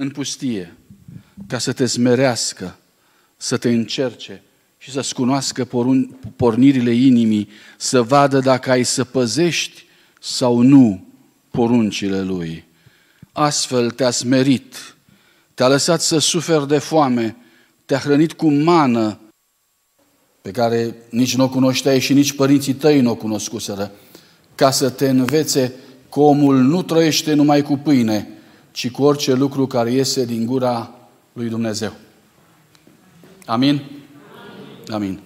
în pustie ca să te smerească, să te încerce și să-ți cunoască pornirile inimii, să vadă dacă ai să păzești sau nu poruncile Lui. Astfel te-a smerit, te-a lăsat să suferi de foame, te-a hrănit cu mană pe care nici nu o cunoșteai și nici părinții tăi nu o cunoscuseră, ca să te învețe că omul nu trăiește numai cu pâine, ci cu orice lucru care iese din gura lui Dumnezeu. Amin? Amin.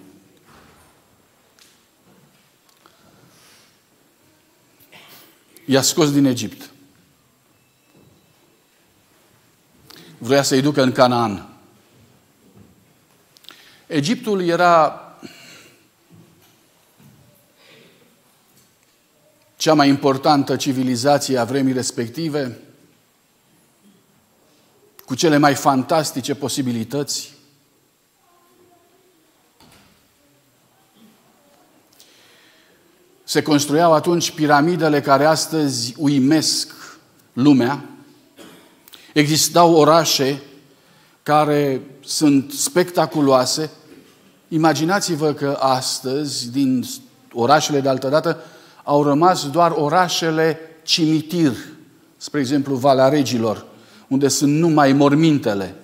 I-a scos din Egipt. Vrea să-i ducă în Canaan. Egiptul era cea mai importantă civilizație a vremii respective, cu cele mai fantastice posibilități. Se construiau atunci piramidele care astăzi uimesc lumea. Existau orașe care sunt spectaculoase. Imaginați-vă că astăzi, din orașele de altădată, au rămas doar orașele cimitir, spre exemplu Valea Regilor, unde sunt numai mormintele.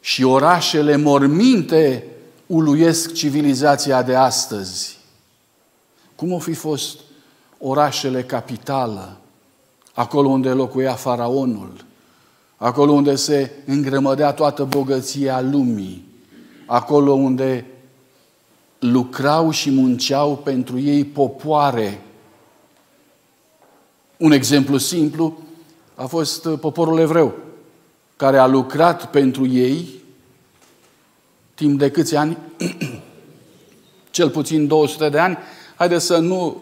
Și orașele morminte uluiesc civilizația de astăzi. Cum au fi fost orașele capitală, acolo unde locuia faraonul, acolo unde se îngrămădea toată bogăția lumii, acolo unde lucrau și munceau pentru ei popoare. Un exemplu simplu a fost poporul evreu, care a lucrat pentru ei timp de câți ani? Cel puțin 200 de ani. Haideți să nu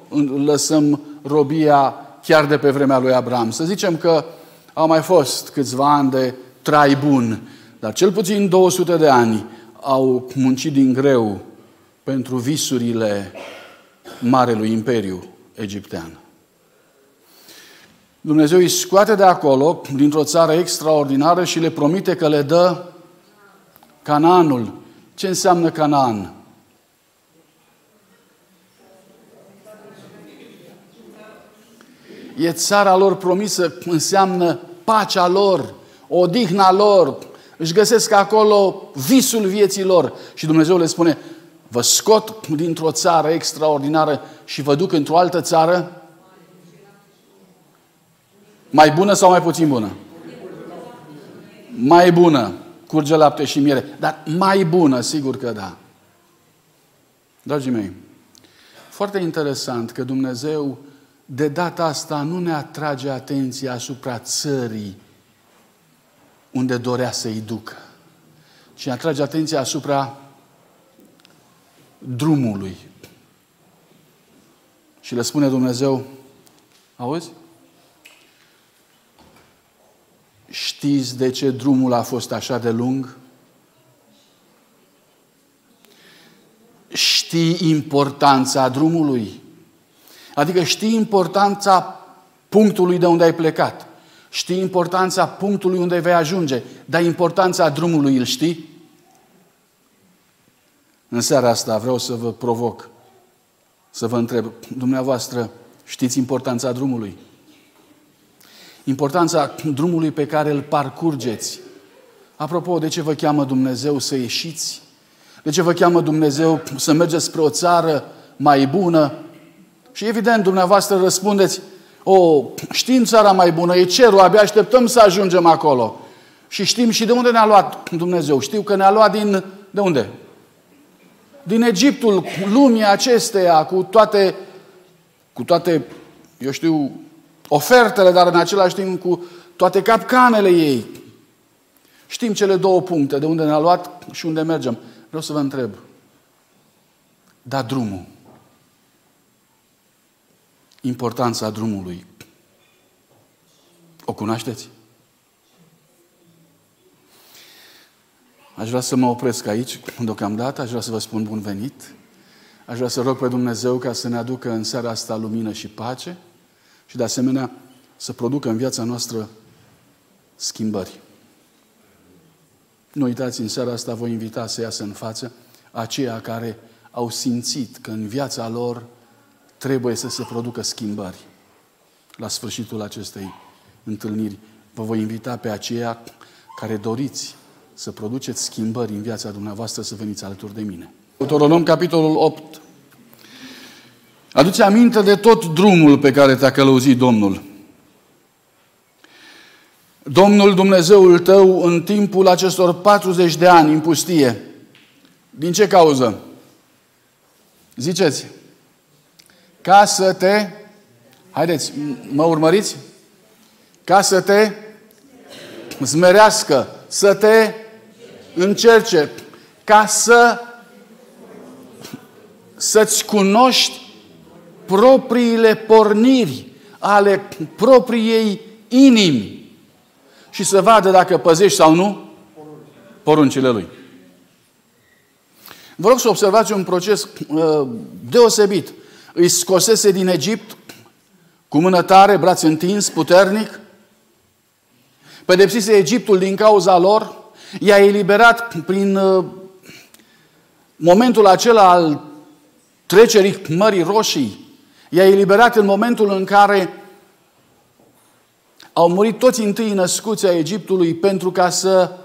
lăsăm robia chiar de pe vremea lui Abraham. Să zicem că au mai fost câțiva ani de trai bun, dar cel puțin 200 de ani au muncit din greu pentru visurile Marelui Imperiu Egiptean. Dumnezeu îi scoate de acolo, dintr-o țară extraordinară și le promite că le dă Canaanul. Ce înseamnă Canaan? E țara lor promisă, înseamnă pacea lor, odihna lor, își găsesc acolo visul vieții lor. Și Dumnezeu le spune, vă scot dintr-o țară extraordinară și vă duc într-o altă țară mai bună sau mai puțin bună? Mai bună. Curge lapte și miere. Dar mai bună, sigur că da. Dragii mei, foarte interesant că Dumnezeu de data asta nu ne atrage atenția asupra țării unde dorea să-i ducă, ci ne atrage atenția asupra drumului. Și le spune Dumnezeu, auzi? Știți de ce drumul a fost așa de lung? Știi importanța drumului? Adică știi importanța punctului de unde ai plecat. Știi importanța punctului unde vei ajunge, dar importanța drumului îl știi? În seara asta vreau să vă provoc, să vă întreb, dumneavoastră, știți importanța drumului? Importanța drumului pe care îl parcurgeți. Apropo, de ce vă cheamă Dumnezeu să ieșiți? De ce vă cheamă Dumnezeu să mergeți spre o țară mai bună? Și evident, dumneavoastră răspundeți, o, știm țara mai bună, e cerul, abia așteptăm să ajungem acolo. Și știm și de unde ne-a luat Dumnezeu. Știu că ne-a luat din... De unde? Din Egiptul, lumii acesteia, cu toate, cu toate, eu știu, ofertele, dar în același timp cu toate capcanele ei. Știm cele două puncte, de unde ne-a luat și unde mergem. Vreau să vă întreb, da drumul, importanța drumului, o cunoașteți? Aș vrea să mă opresc aici deocamdată, aș vrea să vă spun bun venit. Aș vrea să rog pe Dumnezeu ca să ne aducă în seara asta lumină și pace și de asemenea să producă în viața noastră schimbări. Nu uitați, în seara asta voi invita să iasă în față aceia care au simțit că în viața lor trebuie să se producă schimbări. La sfârșitul acestei întâlniri vă voi invita pe aceia care doriți să produceți schimbări în viața dumneavoastră să veniți alături de mine. Deuteronom, capitolul 8. Aduce aminte de tot drumul pe care te-a călăuzit Domnul. Domnul Dumnezeul tău în timpul acestor 40 de ani în pustie. Din ce cauză? Ziceți. Ca să te... Haideți, mă urmăriți? Ca să te smerească, să te încerce, ca să să-ți cunoști propriile porniri ale propriei inimi și să vadă dacă păzești sau nu poruncile Lui. Vă rog să observați un proces uh, deosebit. Îi scosese din Egipt cu mână tare, braț întins, puternic, pedepsise Egiptul din cauza lor, i-a eliberat prin uh, momentul acela al trecerii Mării Roșii, i-a eliberat în momentul în care au murit toți întâi născuți a Egiptului pentru ca să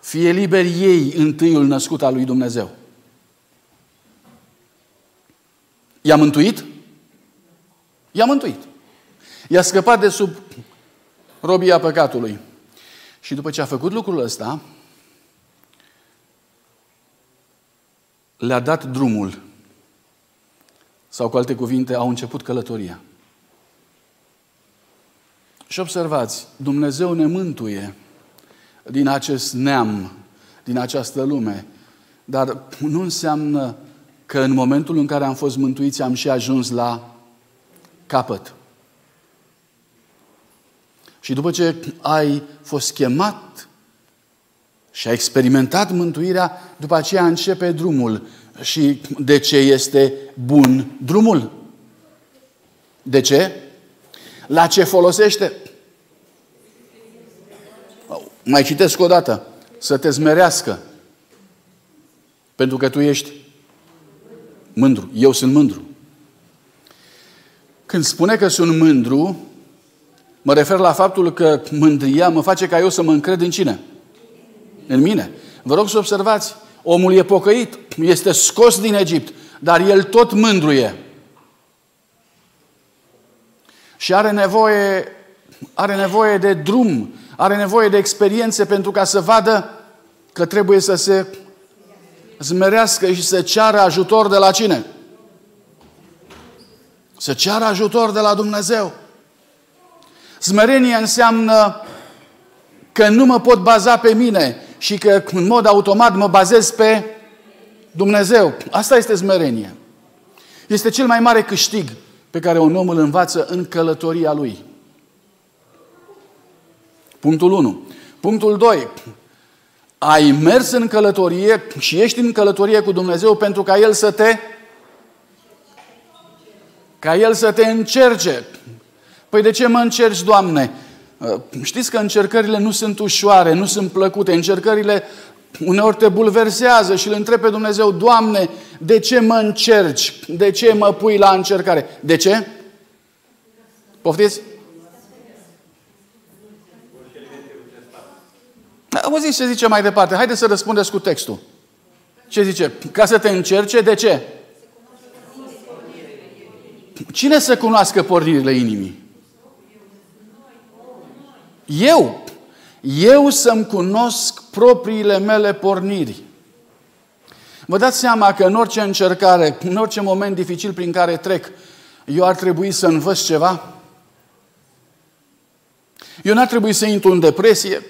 fie liberi ei întâiul născut al lui Dumnezeu. I-a mântuit? I-a mântuit. I-a scăpat de sub robia păcatului. Și după ce a făcut lucrul ăsta, le-a dat drumul. Sau cu alte cuvinte, au început călătoria. Și observați, Dumnezeu ne mântuie din acest neam, din această lume. Dar nu înseamnă că în momentul în care am fost mântuiți am și ajuns la capăt. Și după ce ai fost chemat și ai experimentat mântuirea, după aceea începe drumul. Și de ce este bun drumul? De ce? La ce folosește? Mai citesc o dată. Să te zmerească. Pentru că tu ești mândru. Eu sunt mândru. Când spune că sunt mândru, mă refer la faptul că mândria mă face ca eu să mă încred în cine? În mine. Vă rog să observați, omul e pocăit, este scos din Egipt, dar el tot mândruie. Și are nevoie, are nevoie de drum, are nevoie de experiențe pentru ca să vadă că trebuie să se zmerească și să ceară ajutor de la cine? Să ceară ajutor de la Dumnezeu. Smerenie înseamnă că nu mă pot baza pe mine și că în mod automat mă bazez pe Dumnezeu. Asta este smerenie. Este cel mai mare câștig pe care un om îl învață în călătoria lui. Punctul 1. Punctul 2. Ai mers în călătorie și ești în călătorie cu Dumnezeu pentru ca El să te ca El să te încerce. Păi de ce mă încerci, Doamne? Uh, știți că încercările nu sunt ușoare, nu sunt plăcute. Încercările uneori te bulversează și îl întrebi pe Dumnezeu, Doamne, de ce mă încerci? De ce mă pui la încercare? De ce? Poftiți? Auziți ce zice mai departe. Haideți să răspundeți cu textul. Ce zice? Ca să te încerce, de ce? Cine să cunoască pornirile inimii? Eu. Eu să-mi cunosc propriile mele porniri. Vă dați seama că în orice încercare, în orice moment dificil prin care trec, eu ar trebui să învăț ceva? Eu n-ar trebui să intru în depresie,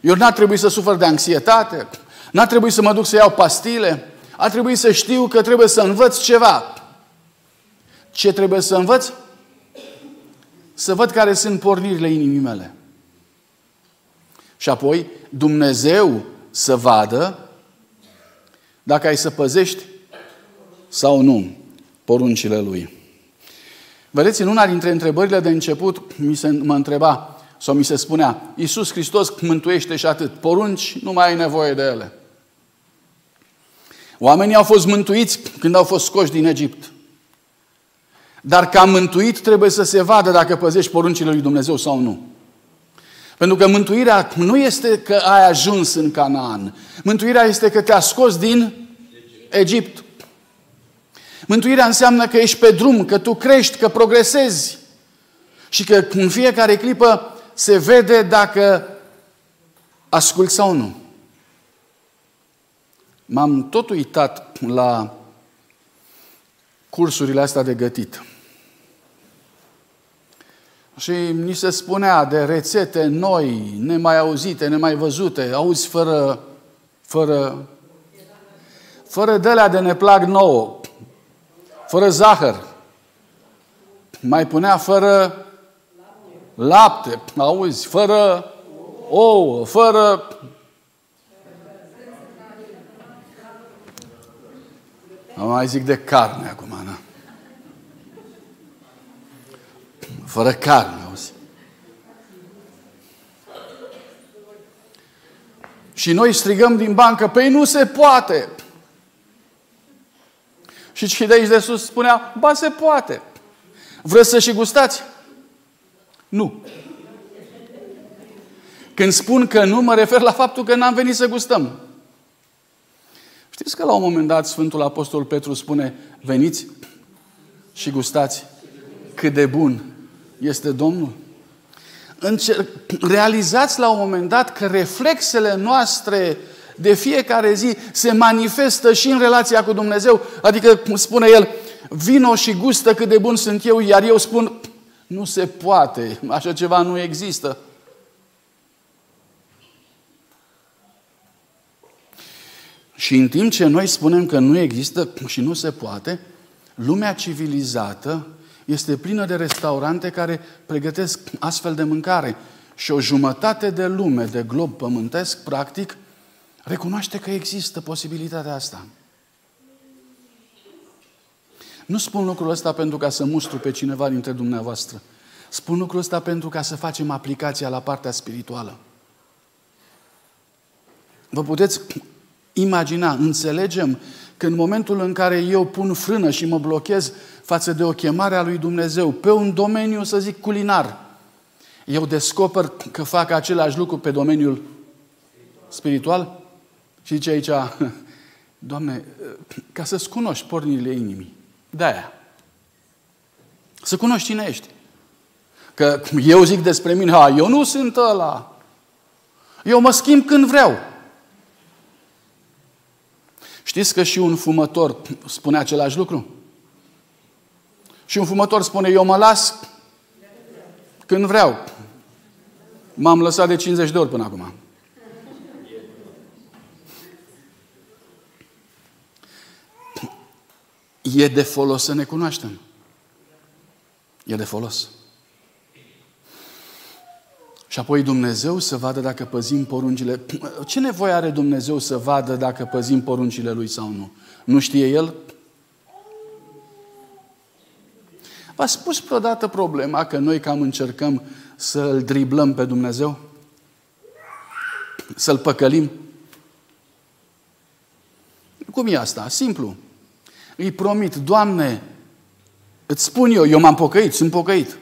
eu n-ar trebui să sufăr de anxietate, n-ar trebui să mă duc să iau pastile, ar trebui să știu că trebuie să învăț ceva. Ce trebuie să învăț? Să văd care sunt pornirile inimii mele. Și apoi Dumnezeu să vadă dacă ai să păzești sau nu poruncile Lui. Vedeți, în una dintre întrebările de început mi se, mă întreba, sau mi se spunea, Iisus Hristos mântuiește și atât. Porunci, nu mai ai nevoie de ele. Oamenii au fost mântuiți când au fost scoși din Egipt. Dar ca mântuit trebuie să se vadă dacă păzești poruncile lui Dumnezeu sau nu. Pentru că mântuirea nu este că ai ajuns în Canaan. Mântuirea este că te-a scos din Egipt. Mântuirea înseamnă că ești pe drum, că tu crești, că progresezi. Și că în fiecare clipă se vede dacă asculți sau nu. M-am tot uitat la cursurile astea de gătit. Și ni se spunea de rețete noi, nemai auzite, nemai văzute, auzi fără, fără, fără de de neplac nouă, fără zahăr. Mai punea fără lapte, auzi, fără ouă, fără... Mai zic de carne acum, nu? Fără carne, auzi. Și noi strigăm din bancă, păi nu se poate. Și cei de aici de sus spunea, ba se poate. Vreți să și gustați? Nu. Când spun că nu, mă refer la faptul că n-am venit să gustăm. Știți că la un moment dat Sfântul Apostol Petru spune, veniți și gustați cât de bun este Domnul? Încer- realizați la un moment dat că reflexele noastre de fiecare zi se manifestă și în relația cu Dumnezeu. Adică, cum spune el, vino și gustă cât de bun sunt eu, iar eu spun, nu se poate, așa ceva nu există. Și în timp ce noi spunem că nu există și nu se poate, lumea civilizată este plină de restaurante care pregătesc astfel de mâncare. Și o jumătate de lume, de glob pământesc, practic, recunoaște că există posibilitatea asta. Nu spun lucrul ăsta pentru ca să mustru pe cineva dintre dumneavoastră. Spun lucrul ăsta pentru ca să facem aplicația la partea spirituală. Vă puteți imagina, înțelegem că în momentul în care eu pun frână și mă blochez față de o chemare a lui Dumnezeu pe un domeniu, să zic, culinar, eu descoper că fac același lucru pe domeniul spiritual? Și zice aici, Doamne, ca să-ți cunoști pornirile inimii, de-aia. Să cunoști cine ești. Că eu zic despre mine, ha, eu nu sunt ăla. Eu mă schimb când vreau. Știți că și un fumător spune același lucru? Și un fumător spune, eu mă las când vreau. M-am lăsat de 50 de ori până acum. E de folos să ne cunoaștem. E de folos. Și apoi Dumnezeu să vadă dacă păzim poruncile. Ce nevoie are Dumnezeu să vadă dacă păzim poruncile Lui sau nu? Nu știe El? V-a spus vreodată problema că noi cam încercăm să-L driblăm pe Dumnezeu? Să-L păcălim? Cum e asta? Simplu. Îi promit, Doamne, îți spun eu, eu m-am pocăit, sunt pocăit.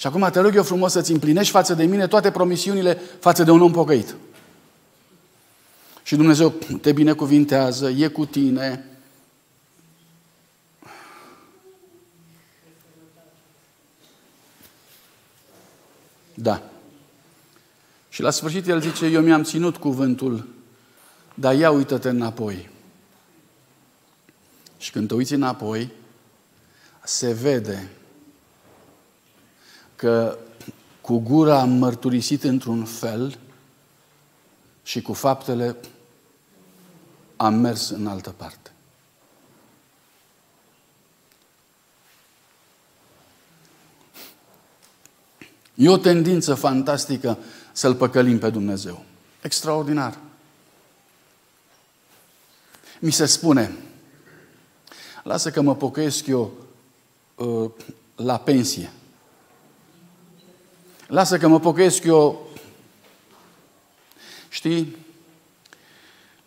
Și acum te rog eu frumos să-ți împlinești față de mine toate promisiunile față de un om pocăit. Și Dumnezeu te binecuvintează, e cu tine. Da. Și la sfârșit el zice, eu mi-am ținut cuvântul, dar ia uită-te înapoi. Și când te uiți înapoi, se vede că cu gura am mărturisit într-un fel și cu faptele am mers în altă parte. E o tendință fantastică să-L păcălim pe Dumnezeu. Extraordinar. Mi se spune, lasă că mă pocăiesc eu uh, la pensie. Lasă că mă pocăiesc eu. Știi,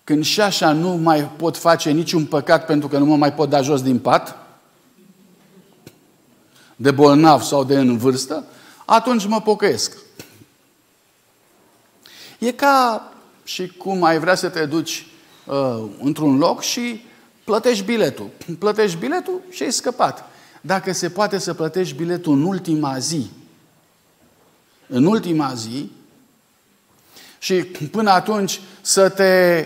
când și așa nu mai pot face niciun păcat pentru că nu mă mai pot da jos din pat, de bolnav sau de în vârstă, atunci mă pocăiesc. E ca și cum ai vrea să te duci uh, într-un loc și plătești biletul. Plătești biletul și ai scăpat. Dacă se poate să plătești biletul în ultima zi, în ultima zi, și până atunci să te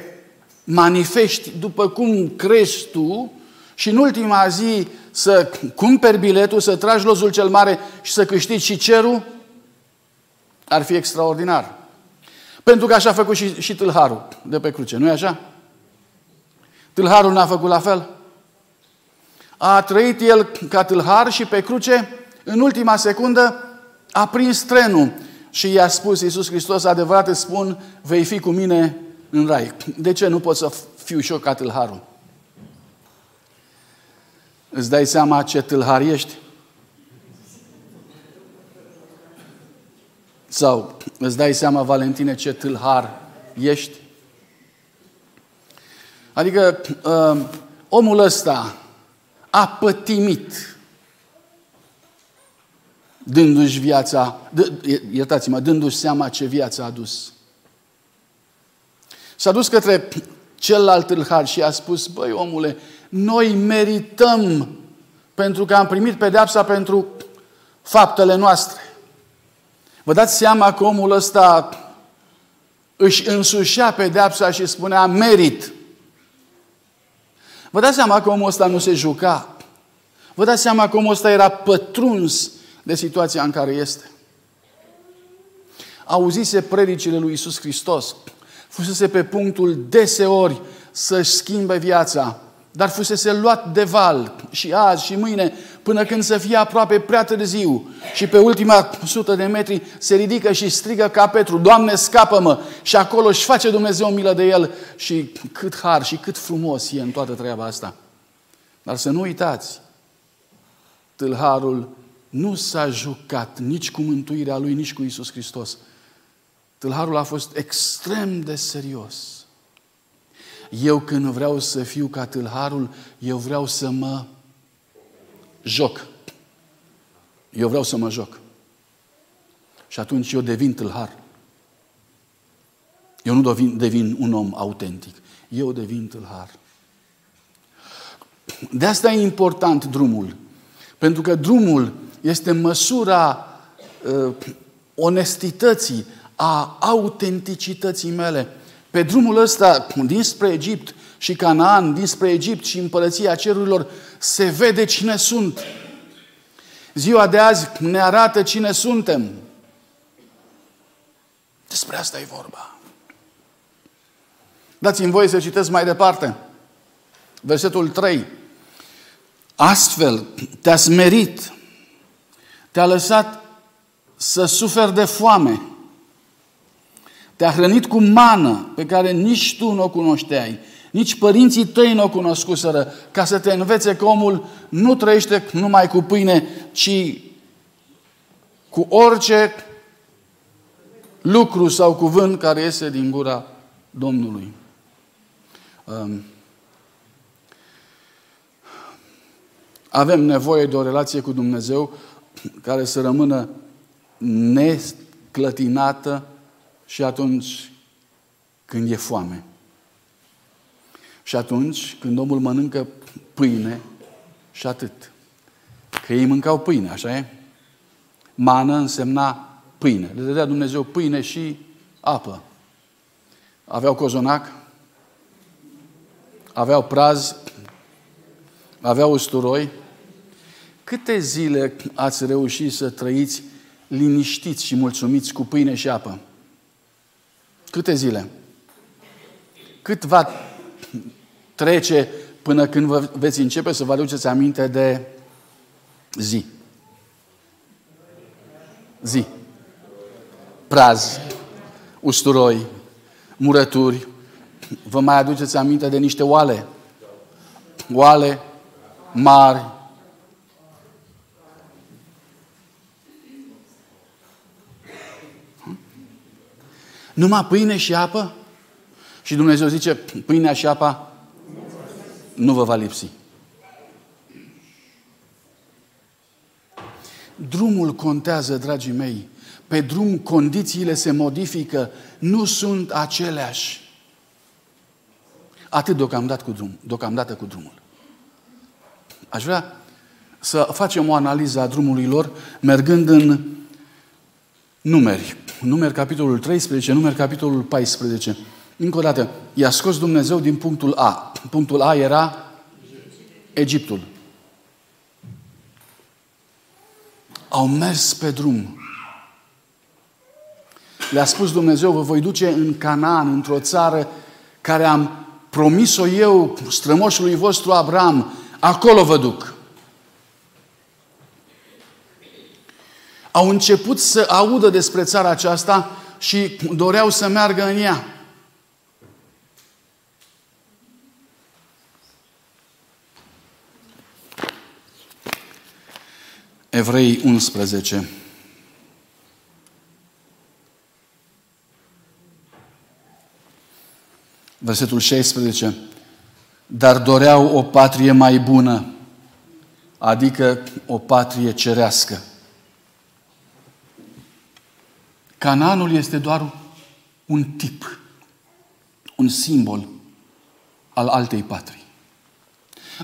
manifesti după cum crezi tu și în ultima zi să cumperi biletul, să tragi lozul cel mare și să câștigi și cerul, ar fi extraordinar. Pentru că așa a făcut și, și tâlharul de pe cruce, nu-i așa? Tâlharul n-a făcut la fel. A trăit el ca tâlhar și pe cruce, în ultima secundă, a prins trenul și i-a spus Iisus Hristos, adevărat îți spun, vei fi cu mine în rai. De ce nu pot să fiu și eu ca tâlharul? Îți dai seama ce tâlhar ești? Sau îți dai seama, Valentine, ce tâlhar ești? Adică uh, omul ăsta a pătimit dându-și viața, iertați-mă, dându-și seama ce viață a dus. S-a dus către celălalt tâlhar și a spus, băi omule, noi merităm pentru că am primit pedeapsa pentru faptele noastre. Vă dați seama că omul ăsta își însușea pedeapsa și spunea merit. Vă dați seama că omul ăsta nu se juca. Vă dați seama că omul ăsta era pătruns de situația în care este. Auzise predicile lui Isus Hristos. Fusese pe punctul deseori să-și schimbe viața dar fusese luat de val și azi și mâine, până când să fie aproape prea târziu. Și pe ultima sută de metri se ridică și strigă ca Petru, Doamne, scapă-mă! Și acolo își face Dumnezeu milă de el și cât har și cât frumos e în toată treaba asta. Dar să nu uitați, tâlharul nu s-a jucat nici cu mântuirea lui, nici cu Isus Hristos. Tâlharul a fost extrem de serios. Eu când vreau să fiu ca tâlharul, eu vreau să mă joc. Eu vreau să mă joc. Și atunci eu devin tâlhar. Eu nu devin, devin un om autentic. Eu devin tâlhar. De asta e important drumul. Pentru că drumul este măsura uh, onestității, a autenticității mele. Pe drumul ăsta, dinspre Egipt și Canaan, dinspre Egipt și împărăția cerurilor, se vede cine sunt. Ziua de azi ne arată cine suntem. Despre asta e vorba. Dați-mi voie să citesc mai departe. Versetul 3. Astfel te-a smerit, te-a lăsat să suferi de foame, te-a hrănit cu mană pe care nici tu nu o cunoșteai, nici părinții tăi nu o cunoscuseră, ca să te învețe că omul nu trăiește numai cu pâine, ci cu orice lucru sau cuvânt care iese din gura Domnului. Um, avem nevoie de o relație cu Dumnezeu care să rămână nesclătinată și atunci când e foame. Și atunci când omul mănâncă pâine și atât. Că ei mâncau pâine, așa e? Mană însemna pâine. Le dădea Dumnezeu pâine și apă. Aveau cozonac, aveau praz, aveau usturoi. Câte zile ați reușit să trăiți liniștiți și mulțumiți cu pâine și apă? Câte zile? Cât va trece până când vă veți începe să vă aduceți aminte de zi? Zi. Praz, usturoi, murături. Vă mai aduceți aminte de niște oale? Oale mari, Numai pâine și apă? Și Dumnezeu zice, pâinea și apa nu vă va lipsi. Drumul contează, dragii mei. Pe drum condițiile se modifică, nu sunt aceleași. Atât deocamdată cu, drum, deocamdată cu drumul. Aș vrea să facem o analiză a drumului lor mergând în numeri. Numeri capitolul 13, numeri capitolul 14. Încă o dată, i-a scos Dumnezeu din punctul A. Punctul A era Egiptul. Au mers pe drum. Le-a spus Dumnezeu, vă voi duce în Canaan, într-o țară care am promis-o eu strămoșului vostru Abraham, acolo vă duc. Au început să audă despre țara aceasta și doreau să meargă în ea. Evrei 11. Versetul 16. Dar doreau o patrie mai bună, adică o patrie cerească. Cananul este doar un tip, un simbol al altei patrii.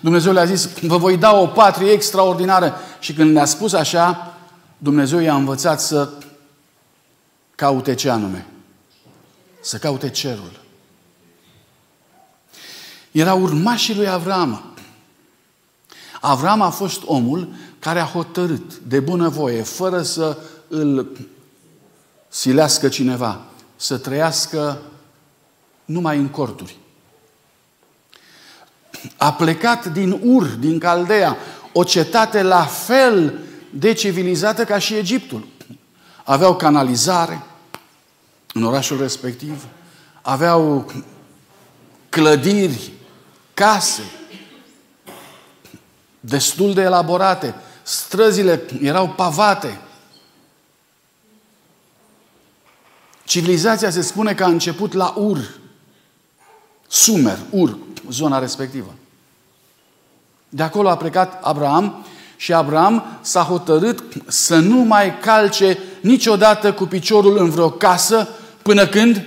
Dumnezeu le-a zis, vă voi da o patrie extraordinară. Și când ne-a spus așa, Dumnezeu i-a învățat să caute ce anume? Să caute cerul. Era urmașii lui Avram. Avram a fost omul care a hotărât de bunăvoie, fără să îl silească cineva, să trăiască numai în corturi. A plecat din Ur, din Caldea, o cetate la fel de civilizată ca și Egiptul. Aveau canalizare în orașul respectiv, aveau clădiri, case destul de elaborate, străzile erau pavate. Civilizația se spune că a început la Ur, Sumer, Ur, zona respectivă. De acolo a plecat Abraham și Abraham s-a hotărât să nu mai calce niciodată cu piciorul în vreo casă până când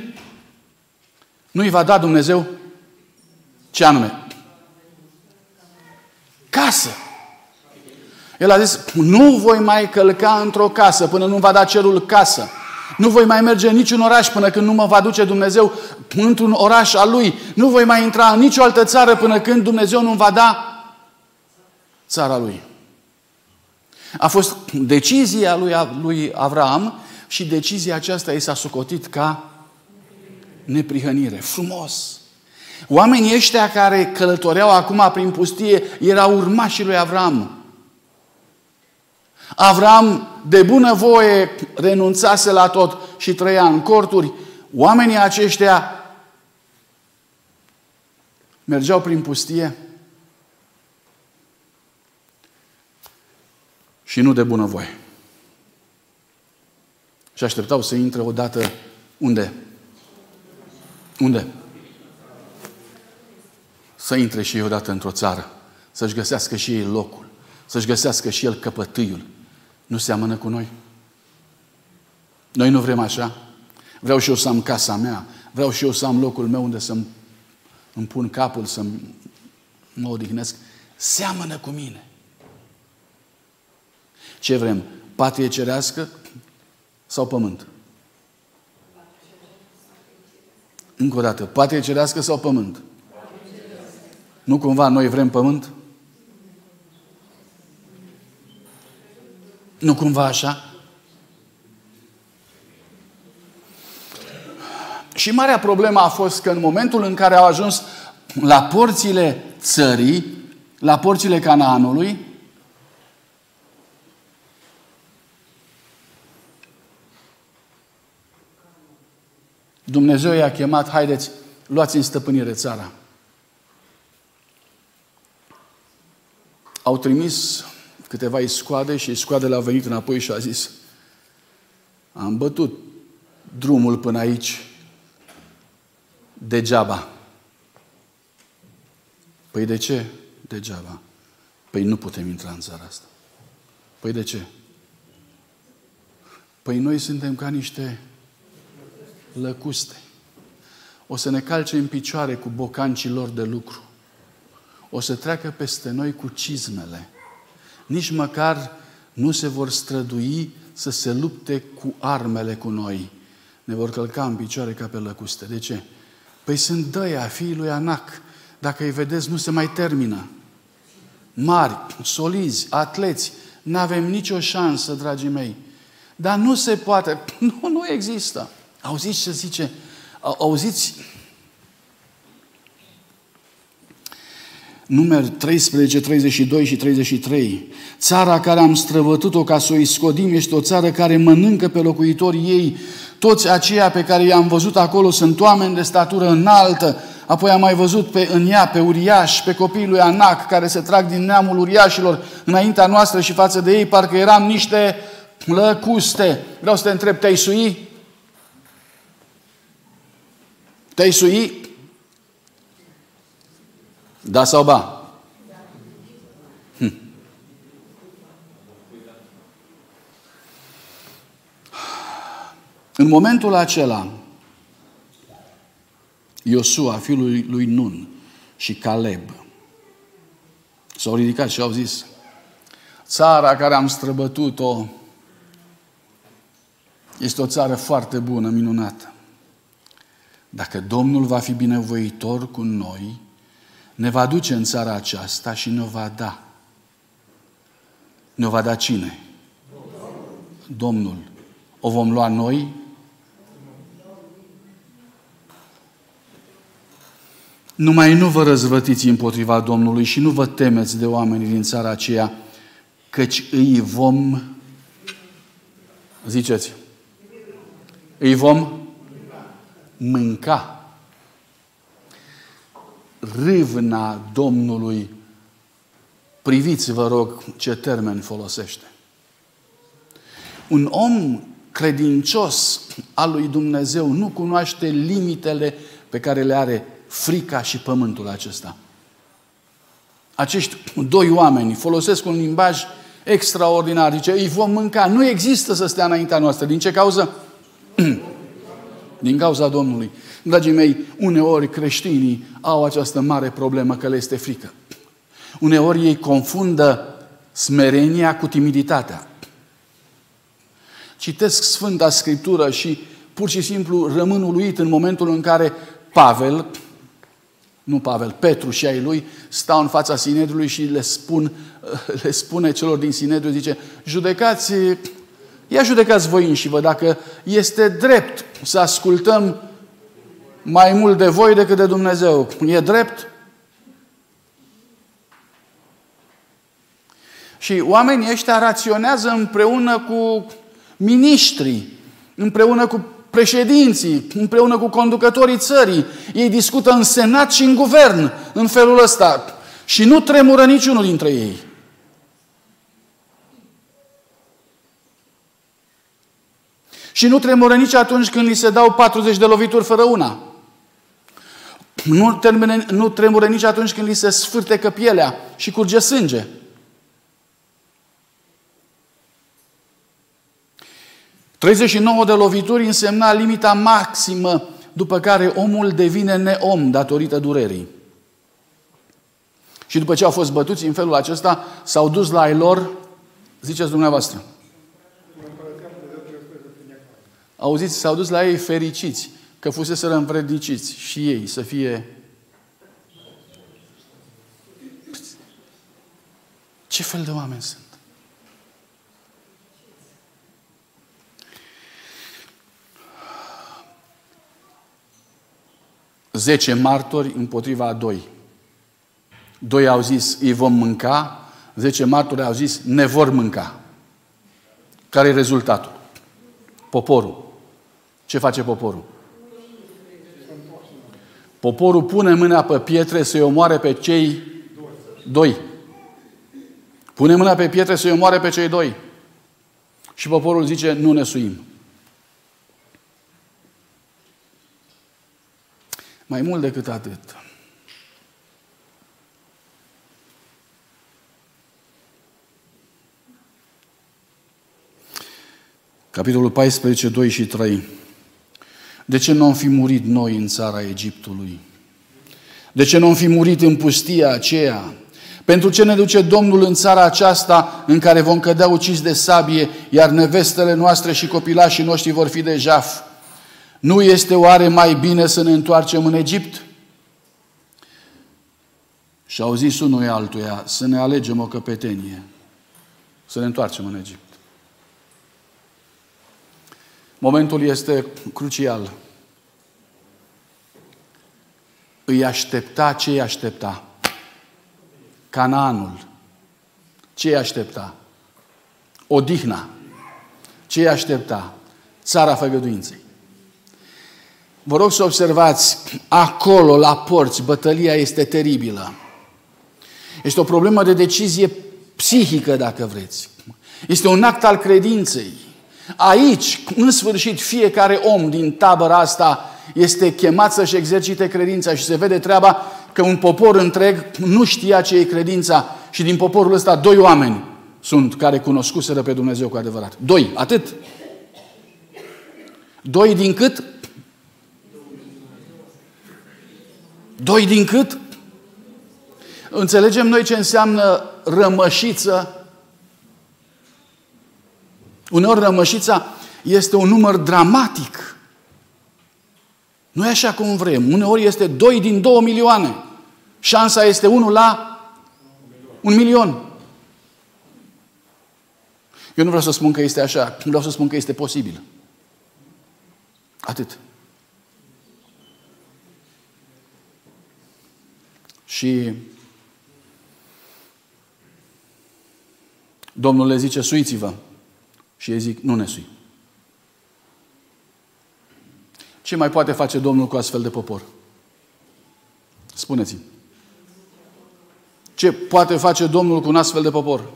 nu-i va da Dumnezeu ce anume? Casă. El a zis, nu voi mai călca într-o casă până nu va da cerul casă. Nu voi mai merge în niciun oraș până când nu mă va duce Dumnezeu într-un oraș al Lui. Nu voi mai intra în nicio altă țară până când Dumnezeu nu va da țara Lui. A fost decizia lui, lui Avram și decizia aceasta i s-a sucotit ca neprihănire. Frumos! Oamenii ăștia care călătoreau acum prin pustie erau urmașii lui Avram. Avram de bunăvoie renunțase la tot și trăia în corturi. Oamenii aceștia mergeau prin pustie și nu de bunăvoie. Și așteptau să intre odată unde? Unde? Să intre și ei odată într-o țară, să-și găsească și ei locul, să-și găsească și el căpătâiul, nu seamănă cu noi? Noi nu vrem așa. Vreau și eu să am casa mea. Vreau și eu să am locul meu unde să-mi îmi pun capul, să mă odihnesc. Seamănă cu mine. Ce vrem? Patrie cerească sau pământ? Încă o dată, patrie cerească sau pământ? Nu cumva noi vrem pământ? Nu cumva așa? Și marea problemă a fost că în momentul în care au ajuns la porțile țării, la porțile Canaanului, Dumnezeu i-a chemat, haideți, luați în stăpânire țara. Au trimis câteva iscoade și iscoadele au venit înapoi și a zis am bătut drumul până aici degeaba. Păi de ce degeaba? Păi nu putem intra în țara asta. Păi de ce? Păi noi suntem ca niște lăcuste. O să ne calce în picioare cu bocancii lor de lucru. O să treacă peste noi cu cizmele. Nici măcar nu se vor strădui să se lupte cu armele cu noi. Ne vor călca în picioare ca pe lăcuste. De ce? Păi sunt dăia, fiii lui Anac. Dacă îi vedeți, nu se mai termină. Mari, solizi, atleți. Nu avem nicio șansă, dragii mei. Dar nu se poate. Nu, nu există. Auziți ce zice? Auziți Numer 13, 32 și 33. Țara care am străvătut-o ca să o iscodim este o țară care mănâncă pe locuitorii ei. Toți aceia pe care i-am văzut acolo sunt oameni de statură înaltă. Apoi am mai văzut pe, în ea pe uriași, pe copiii lui Anac, care se trag din neamul uriașilor înaintea noastră și față de ei, parcă eram niște lăcuste. Vreau să te întreb, te-ai sui? Te-ai sui? Da sau ba? Hm. În momentul acela, Iosua, fiul lui Nun și Caleb, s-au ridicat și au zis, țara care am străbătut-o este o țară foarte bună, minunată. Dacă Domnul va fi binevoitor cu noi, ne va duce în țara aceasta și ne va da. Ne va da cine? Domnul. O vom lua noi? Numai nu vă răzvătiți împotriva Domnului și nu vă temeți de oamenii din țara aceea, căci îi vom, ziceți, îi vom mânca râvna Domnului, priviți, vă rog, ce termen folosește. Un om credincios al lui Dumnezeu nu cunoaște limitele pe care le are frica și pământul acesta. Acești doi oameni folosesc un limbaj extraordinar. Zice, îi vom mânca. Nu există să stea înaintea noastră. Din ce cauză? Din cauza Domnului. Dragii mei, uneori creștinii au această mare problemă că le este frică. Uneori ei confundă smerenia cu timiditatea. Citesc Sfânta Scriptură și pur și simplu rămân uluit în momentul în care Pavel, nu Pavel, Petru și ai lui, stau în fața Sinedrului și le, spun, le spune celor din Sinedru, zice, judecați, ia judecați voi și vă dacă este drept să ascultăm mai mult de voi decât de Dumnezeu. E drept? Și oamenii ăștia raționează împreună cu miniștrii, împreună cu președinții, împreună cu conducătorii țării. Ei discută în senat și în guvern în felul ăsta. Și nu tremură niciunul dintre ei. Și nu tremură nici atunci când li se dau 40 de lovituri fără una. Nu tremură, nu tremură nici atunci când li se sfârtecă pielea și curge sânge. ...39 de lovituri însemna limita maximă după care omul devine neom datorită durerii. Și după ce au fost bătuți în felul acesta, s-au dus la ei lor, ziceți dumneavoastră. Auziți, s-au dus la ei fericiți că fusese învredniciți și ei să fie Ce fel de oameni sunt? Zece martori împotriva a doi. Doi au zis, îi vom mânca, zece martori au zis, ne vor mânca. Care e rezultatul? Poporul. Ce face poporul? Poporul pune mâna pe pietre să-i omoare pe cei doi. Pune mâna pe pietre să-i omoare pe cei doi. Și poporul zice, nu ne suim. Mai mult decât atât. Capitolul 14, 2 și 3. De ce nu am fi murit noi în țara Egiptului? De ce nu am fi murit în pustia aceea? Pentru ce ne duce Domnul în țara aceasta în care vom cădea ucis de sabie, iar nevestele noastre și copilașii noștri vor fi de jaf? Nu este oare mai bine să ne întoarcem în Egipt? Și au zis unul altuia să ne alegem o căpetenie, să ne întoarcem în Egipt. Momentul este crucial. Îi aștepta ce îi aștepta. Canaanul. Ce îi aștepta? Odihna. Ce îi aștepta? Țara făgăduinței. Vă rog să observați, acolo, la porți, bătălia este teribilă. Este o problemă de decizie psihică, dacă vreți. Este un act al credinței. Aici, în sfârșit, fiecare om din tabăra asta este chemat să-și exercite credința și se vede treaba că un popor întreg nu știa ce e credința și din poporul ăsta doi oameni sunt care cunoscuseră pe Dumnezeu cu adevărat. Doi, atât. Doi din cât? Doi din cât? Înțelegem noi ce înseamnă rămășiță Uneori rămășița este un număr dramatic. Nu e așa cum vrem. Uneori este 2 din 2 milioane. Șansa este 1 la un milion. Eu nu vreau să spun că este așa. Vreau să spun că este posibil. Atât. Și Domnul le zice, suiți-vă. Și ei zic, nu ne sui. Ce mai poate face Domnul cu astfel de popor? Spuneți-mi. Ce poate face Domnul cu un astfel de popor?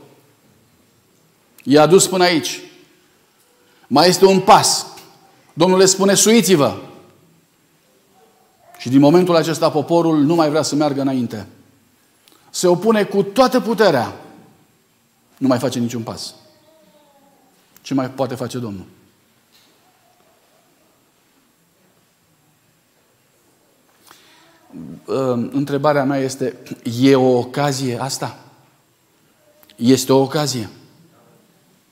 I-a dus până aici. Mai este un pas. Domnul le spune, suiți-vă. Și din momentul acesta poporul nu mai vrea să meargă înainte. Se opune cu toată puterea. Nu mai face niciun pas. Ce mai poate face Domnul? Întrebarea mea este, e o ocazie asta? Este o ocazie?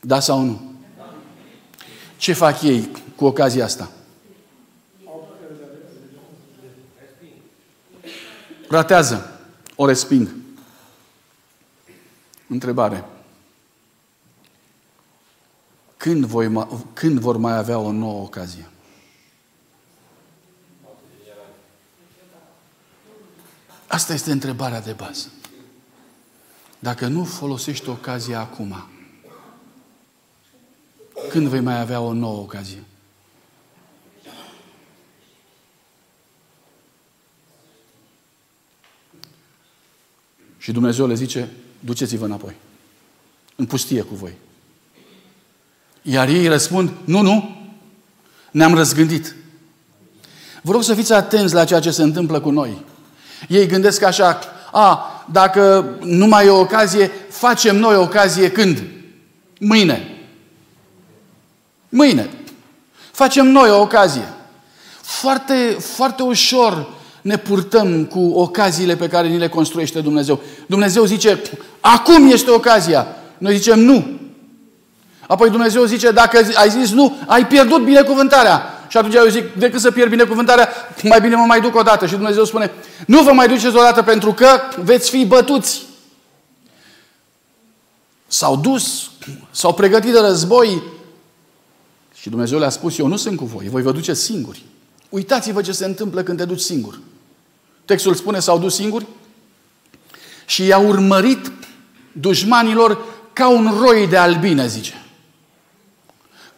Da sau nu? Ce fac ei cu ocazia asta? Ratează. O resping. Întrebare. Când, voi, când vor mai avea o nouă ocazie? Asta este întrebarea de bază. Dacă nu folosești ocazia acum, când vei mai avea o nouă ocazie? Și Dumnezeu le zice, duceți-vă înapoi. În pustie cu voi. Iar ei răspund, nu, nu, ne-am răzgândit. Vă rog să fiți atenți la ceea ce se întâmplă cu noi. Ei gândesc așa, a, dacă nu mai e o ocazie, facem noi o ocazie când? Mâine. Mâine. Facem noi o ocazie. Foarte, foarte ușor ne purtăm cu ocaziile pe care ni le construiește Dumnezeu. Dumnezeu zice, acum este ocazia. Noi zicem, nu, Apoi Dumnezeu zice, dacă ai zis nu, ai pierdut binecuvântarea. Și atunci eu zic, decât să pierd binecuvântarea, mai bine mă mai duc o dată. Și Dumnezeu spune, nu vă mai duceți o dată pentru că veți fi bătuți. S-au dus, s-au pregătit de război și Dumnezeu le-a spus, eu nu sunt cu voi, voi vă duceți singuri. Uitați-vă ce se întâmplă când te duci singur. Textul spune, s-au dus singuri și i-au urmărit dușmanilor ca un roi de albine, zice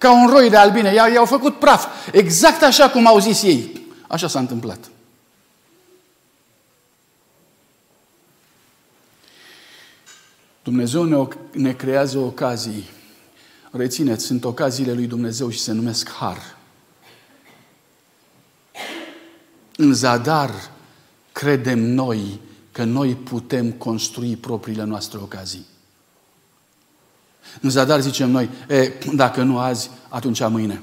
ca un roi de albine. I-au făcut praf. Exact așa cum au zis ei. Așa s-a întâmplat. Dumnezeu ne, ne creează ocazii. Rețineți, sunt ocaziile lui Dumnezeu și se numesc har. În zadar credem noi că noi putem construi propriile noastre ocazii. În zadar zicem noi, e, dacă nu azi, atunci mâine.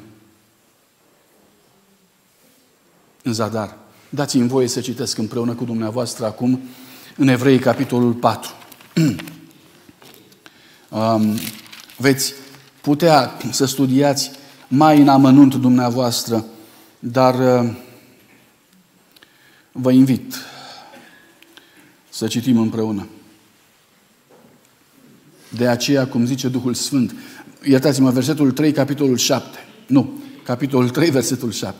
În zadar. Dați-mi voie să citesc împreună cu dumneavoastră acum în Evrei, capitolul 4. um, veți putea să studiați mai în amănunt dumneavoastră, dar uh, vă invit să citim împreună. De aceea, cum zice Duhul Sfânt, iertați-mă, versetul 3, capitolul 7. Nu, capitolul 3, versetul 7.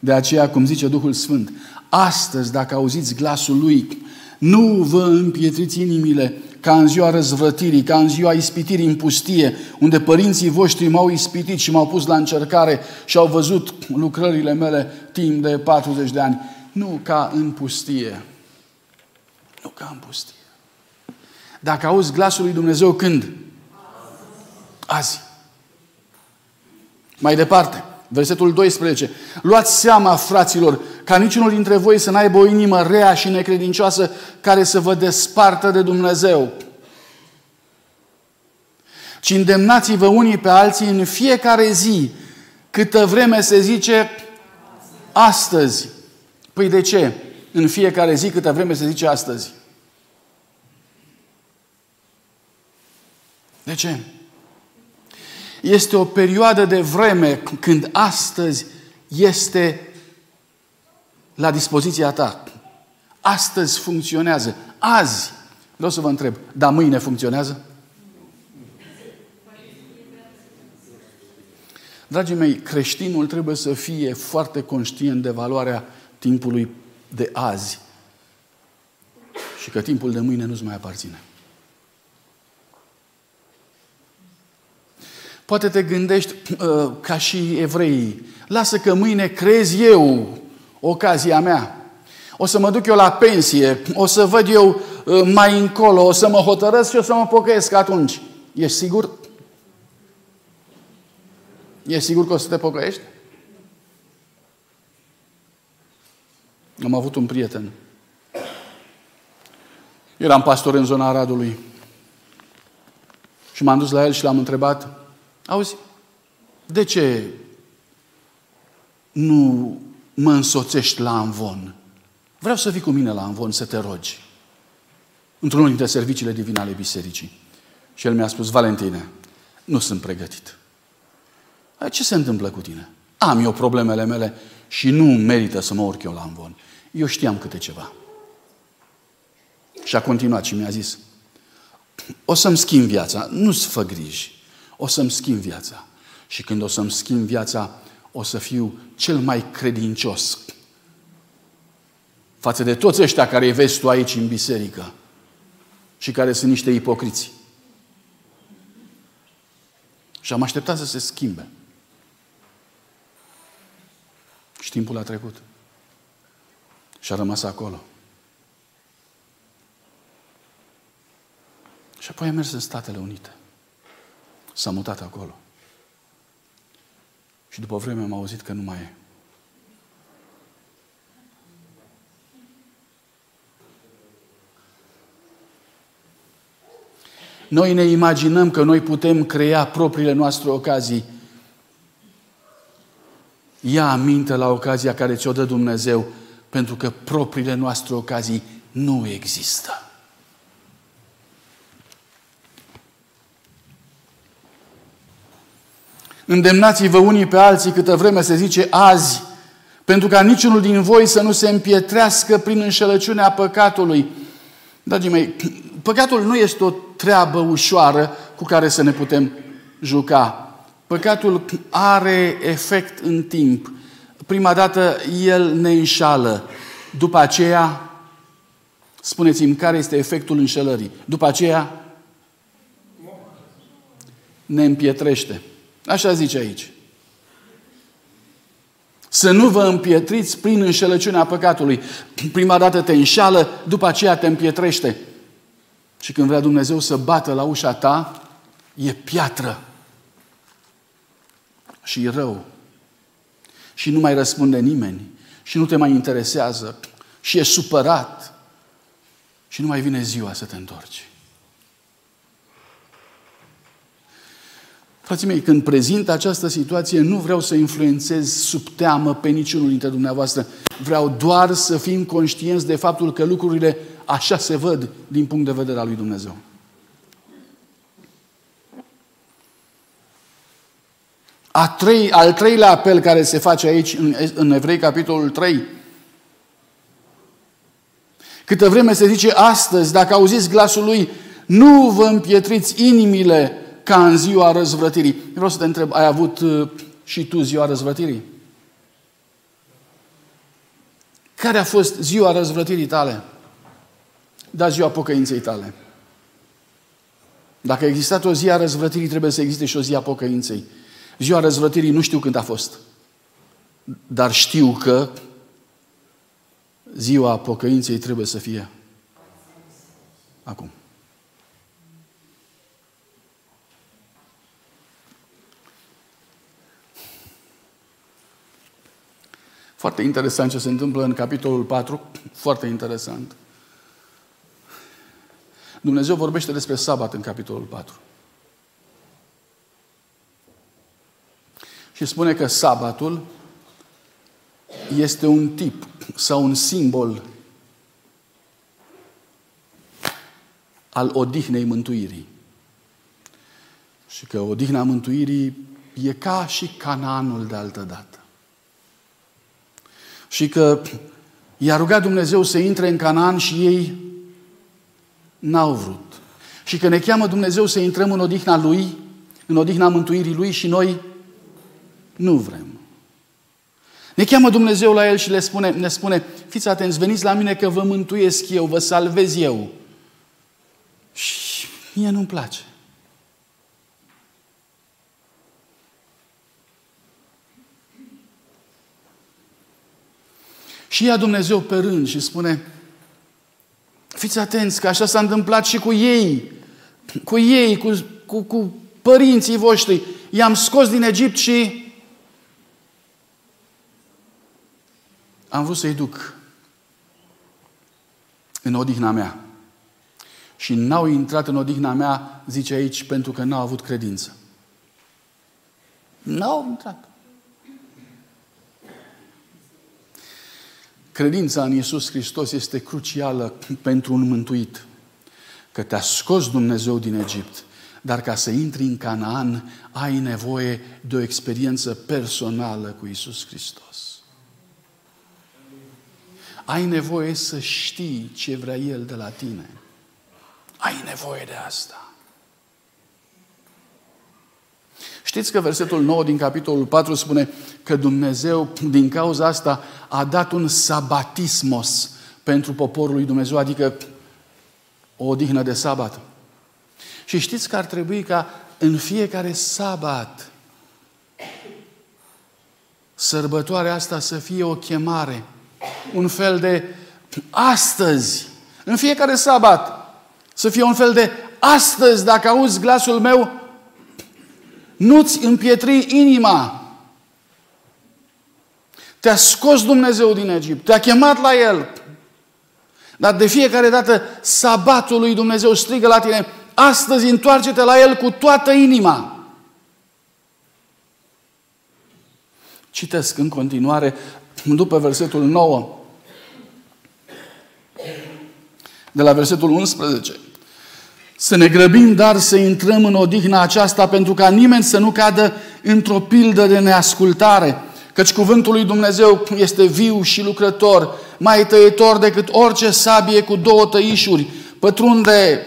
De aceea, cum zice Duhul Sfânt, astăzi, dacă auziți glasul Lui, nu vă împietriți inimile ca în ziua răzvrătirii, ca în ziua ispitirii în pustie, unde părinții voștri m-au ispitit și m-au pus la încercare și au văzut lucrările mele timp de 40 de ani. Nu ca în pustie. Nu ca în pustie. Dacă auzi glasul lui Dumnezeu când? Azi. Mai departe, versetul 12. Luați seama, fraților, ca niciunul dintre voi să n-aibă o inimă rea și necredincioasă care să vă despartă de Dumnezeu. Ci îndemnați-vă unii pe alții în fiecare zi, câtă vreme se zice astăzi. Păi de ce? În fiecare zi, câtă vreme se zice astăzi. De ce? Este o perioadă de vreme când astăzi este la dispoziția ta. Astăzi funcționează. Azi. Vreau să vă întreb, dar mâine funcționează? Dragii mei, creștinul trebuie să fie foarte conștient de valoarea timpului de azi și că timpul de mâine nu-ți mai aparține. Poate te gândești uh, ca și evreii, lasă că mâine crezi eu ocazia mea. O să mă duc eu la pensie, o să văd eu uh, mai încolo, o să mă hotărăsc și o să mă pocăiesc atunci. Ești sigur? Ești sigur că o să te pocăiești? Am avut un prieten. Eram pastor în zona Aradului. Și m-am dus la el și l-am întrebat, auzi, de ce nu mă însoțești la Anvon? Vreau să vii cu mine la Anvon să te rogi. Într-unul dintre serviciile divine ale bisericii. Și el mi-a spus, Valentine, nu sunt pregătit. Ce se întâmplă cu tine? Am eu problemele mele și nu merită să mă urc eu la Anvon. Eu știam câte ceva. Și a continuat și mi-a zis, o să-mi schimb viața, nu-ți fă griji, o să-mi schimb viața. Și când o să-mi schimb viața, o să fiu cel mai credincios față de toți ăștia care îi vezi tu aici în biserică și care sunt niște ipocriți. Și am așteptat să se schimbe. Și timpul a trecut. Și a rămas acolo. Și apoi a mers în Statele Unite. S-a mutat acolo. Și după vreme am auzit că nu mai e. Noi ne imaginăm că noi putem crea propriile noastre ocazii. Ia aminte la ocazia care ți-o dă Dumnezeu, pentru că propriile noastre ocazii nu există. Îndemnați-vă unii pe alții câtă vreme se zice azi, pentru ca niciunul din voi să nu se împietrească prin înșelăciunea păcatului. Dragii mei, păcatul nu este o treabă ușoară cu care să ne putem juca. Păcatul are efect în timp. Prima dată el ne înșală. După aceea, spuneți-mi care este efectul înșelării. După aceea, ne împietrește. Așa zice aici. Să nu vă împietriți prin înșelăciunea păcatului. Prima dată te înșală, după aceea te împietrește. Și când vrea Dumnezeu să bată la ușa ta, e piatră. Și e rău. Și nu mai răspunde nimeni. și nu te mai interesează și e supărat și nu mai vine ziua să te întorci. Frații mei, când prezint această situație, nu vreau să influențez sub teamă pe niciunul dintre dumneavoastră. Vreau doar să fim conștienți de faptul că lucrurile așa se văd din punct de vedere al lui Dumnezeu. A trei, al treilea apel care se face aici în, în Evrei, capitolul 3. Câtă vreme se zice astăzi, dacă auziți glasul lui, nu vă împietriți inimile ca în ziua răzvrătirii. Vreau să te întreb, ai avut uh, și tu ziua răzvrătirii? Care a fost ziua răzvrătirii tale? Da, ziua pocăinței tale. Dacă a existat o zi a răzvrătirii, trebuie să existe și o zi a pocăinței. Ziua răzvrătirii nu știu când a fost. Dar știu că ziua pocăinței trebuie să fie acum. Foarte interesant ce se întâmplă în capitolul 4, foarte interesant. Dumnezeu vorbește despre sabat în capitolul 4. Și spune că sabatul este un tip sau un simbol al odihnei mântuirii. Și că odihna mântuirii e ca și cananul de altă dată. Și că i-a rugat Dumnezeu să intre în Canaan și ei n-au vrut. Și că ne cheamă Dumnezeu să intrăm în odihna Lui, în odihna mântuirii Lui și noi nu vrem. Ne cheamă Dumnezeu la El și le spune, ne spune, fiți atenți, veniți la mine că vă mântuiesc eu, vă salvez eu. Și mie nu-mi place. Și ia Dumnezeu pe rând și spune, fiți atenți că așa s-a întâmplat și cu ei, cu ei, cu, cu, cu părinții voștri. I-am scos din Egipt și am vrut să-i duc în odihna mea. Și n-au intrat în odihna mea, zice aici, pentru că n-au avut credință. N-au intrat. Credința în Iisus Hristos este crucială pentru un mântuit. Că te-a scos Dumnezeu din Egipt, dar ca să intri în Canaan, ai nevoie de o experiență personală cu Iisus Hristos. Ai nevoie să știi ce vrea El de la tine. Ai nevoie de asta. Știți că versetul 9 din capitolul 4 spune că Dumnezeu, din cauza asta, a dat un sabatismos pentru poporul lui Dumnezeu, adică o odihnă de sabat. Și știți că ar trebui ca în fiecare sabat sărbătoarea asta să fie o chemare, un fel de astăzi, în fiecare sabat, să fie un fel de astăzi, dacă auzi glasul meu, nu-ți împietri inima. Te-a scos Dumnezeu din Egipt, te-a chemat la El. Dar de fiecare dată sabatul lui Dumnezeu strigă la tine, astăzi întoarce-te la El cu toată inima. Citesc în continuare, după versetul 9, de la versetul 11. Să ne grăbim, dar să intrăm în odihna aceasta pentru ca nimeni să nu cadă într-o pildă de neascultare. Căci cuvântul lui Dumnezeu este viu și lucrător, mai tăietor decât orice sabie cu două tăișuri, pătrunde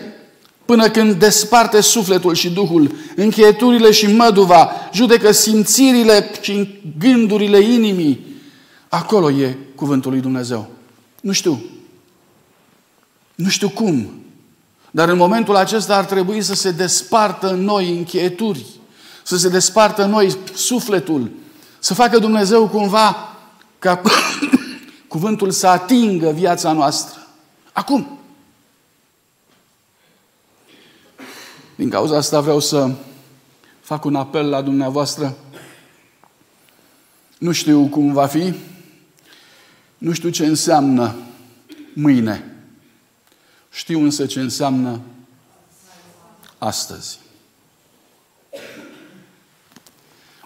până când desparte sufletul și Duhul, încheieturile și măduva, judecă simțirile și gândurile inimii. Acolo e cuvântul lui Dumnezeu. Nu știu. Nu știu cum. Dar în momentul acesta ar trebui să se despartă în noi închieturi, să se despartă în noi sufletul, să facă Dumnezeu cumva ca cuvântul să atingă viața noastră. Acum. Din cauza asta vreau să fac un apel la dumneavoastră. Nu știu cum va fi, Nu știu ce înseamnă mâine. Știu însă ce înseamnă astăzi.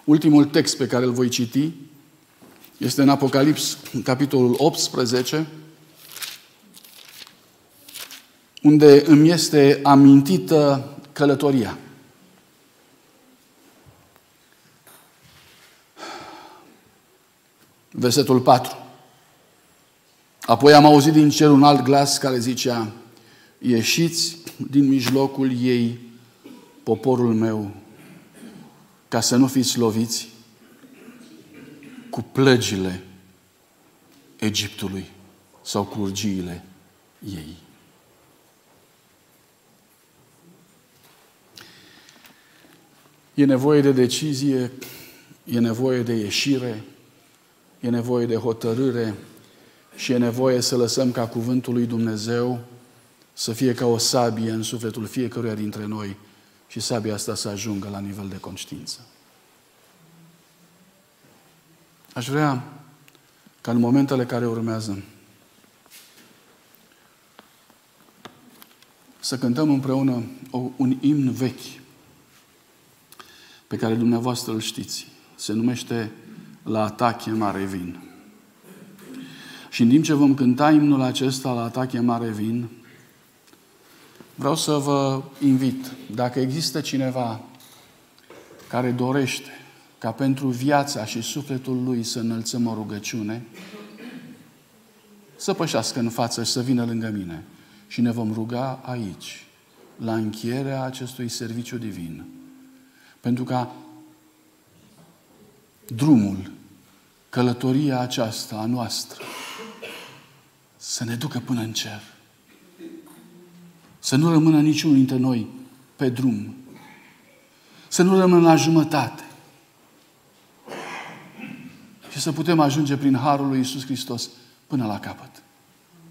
Ultimul text pe care îl voi citi este în Apocalips, în capitolul 18, unde îmi este amintită călătoria. Versetul 4. Apoi am auzit din cer un alt glas care zicea, ieșiți din mijlocul ei, poporul meu, ca să nu fiți loviți cu plăgile Egiptului sau cu urgiile ei. E nevoie de decizie, e nevoie de ieșire, e nevoie de hotărâre și e nevoie să lăsăm ca cuvântul lui Dumnezeu să fie ca o sabie în sufletul fiecăruia dintre noi și sabia asta să ajungă la nivel de conștiință. Aș vrea ca în momentele care urmează să cântăm împreună un imn vechi pe care dumneavoastră îl știți. Se numește La atache mare vin. Și în timp ce vom cânta imnul acesta la atache mare vin, vreau să vă invit, dacă există cineva care dorește ca pentru viața și sufletul lui să înălțăm o rugăciune, să pășească în față și să vină lângă mine. Și ne vom ruga aici, la încheierea acestui serviciu divin. Pentru ca drumul, călătoria aceasta a noastră să ne ducă până în cer. Să nu rămână niciunul dintre noi pe drum. Să nu rămână la jumătate. Și să putem ajunge prin Harul lui Iisus Hristos până la capăt.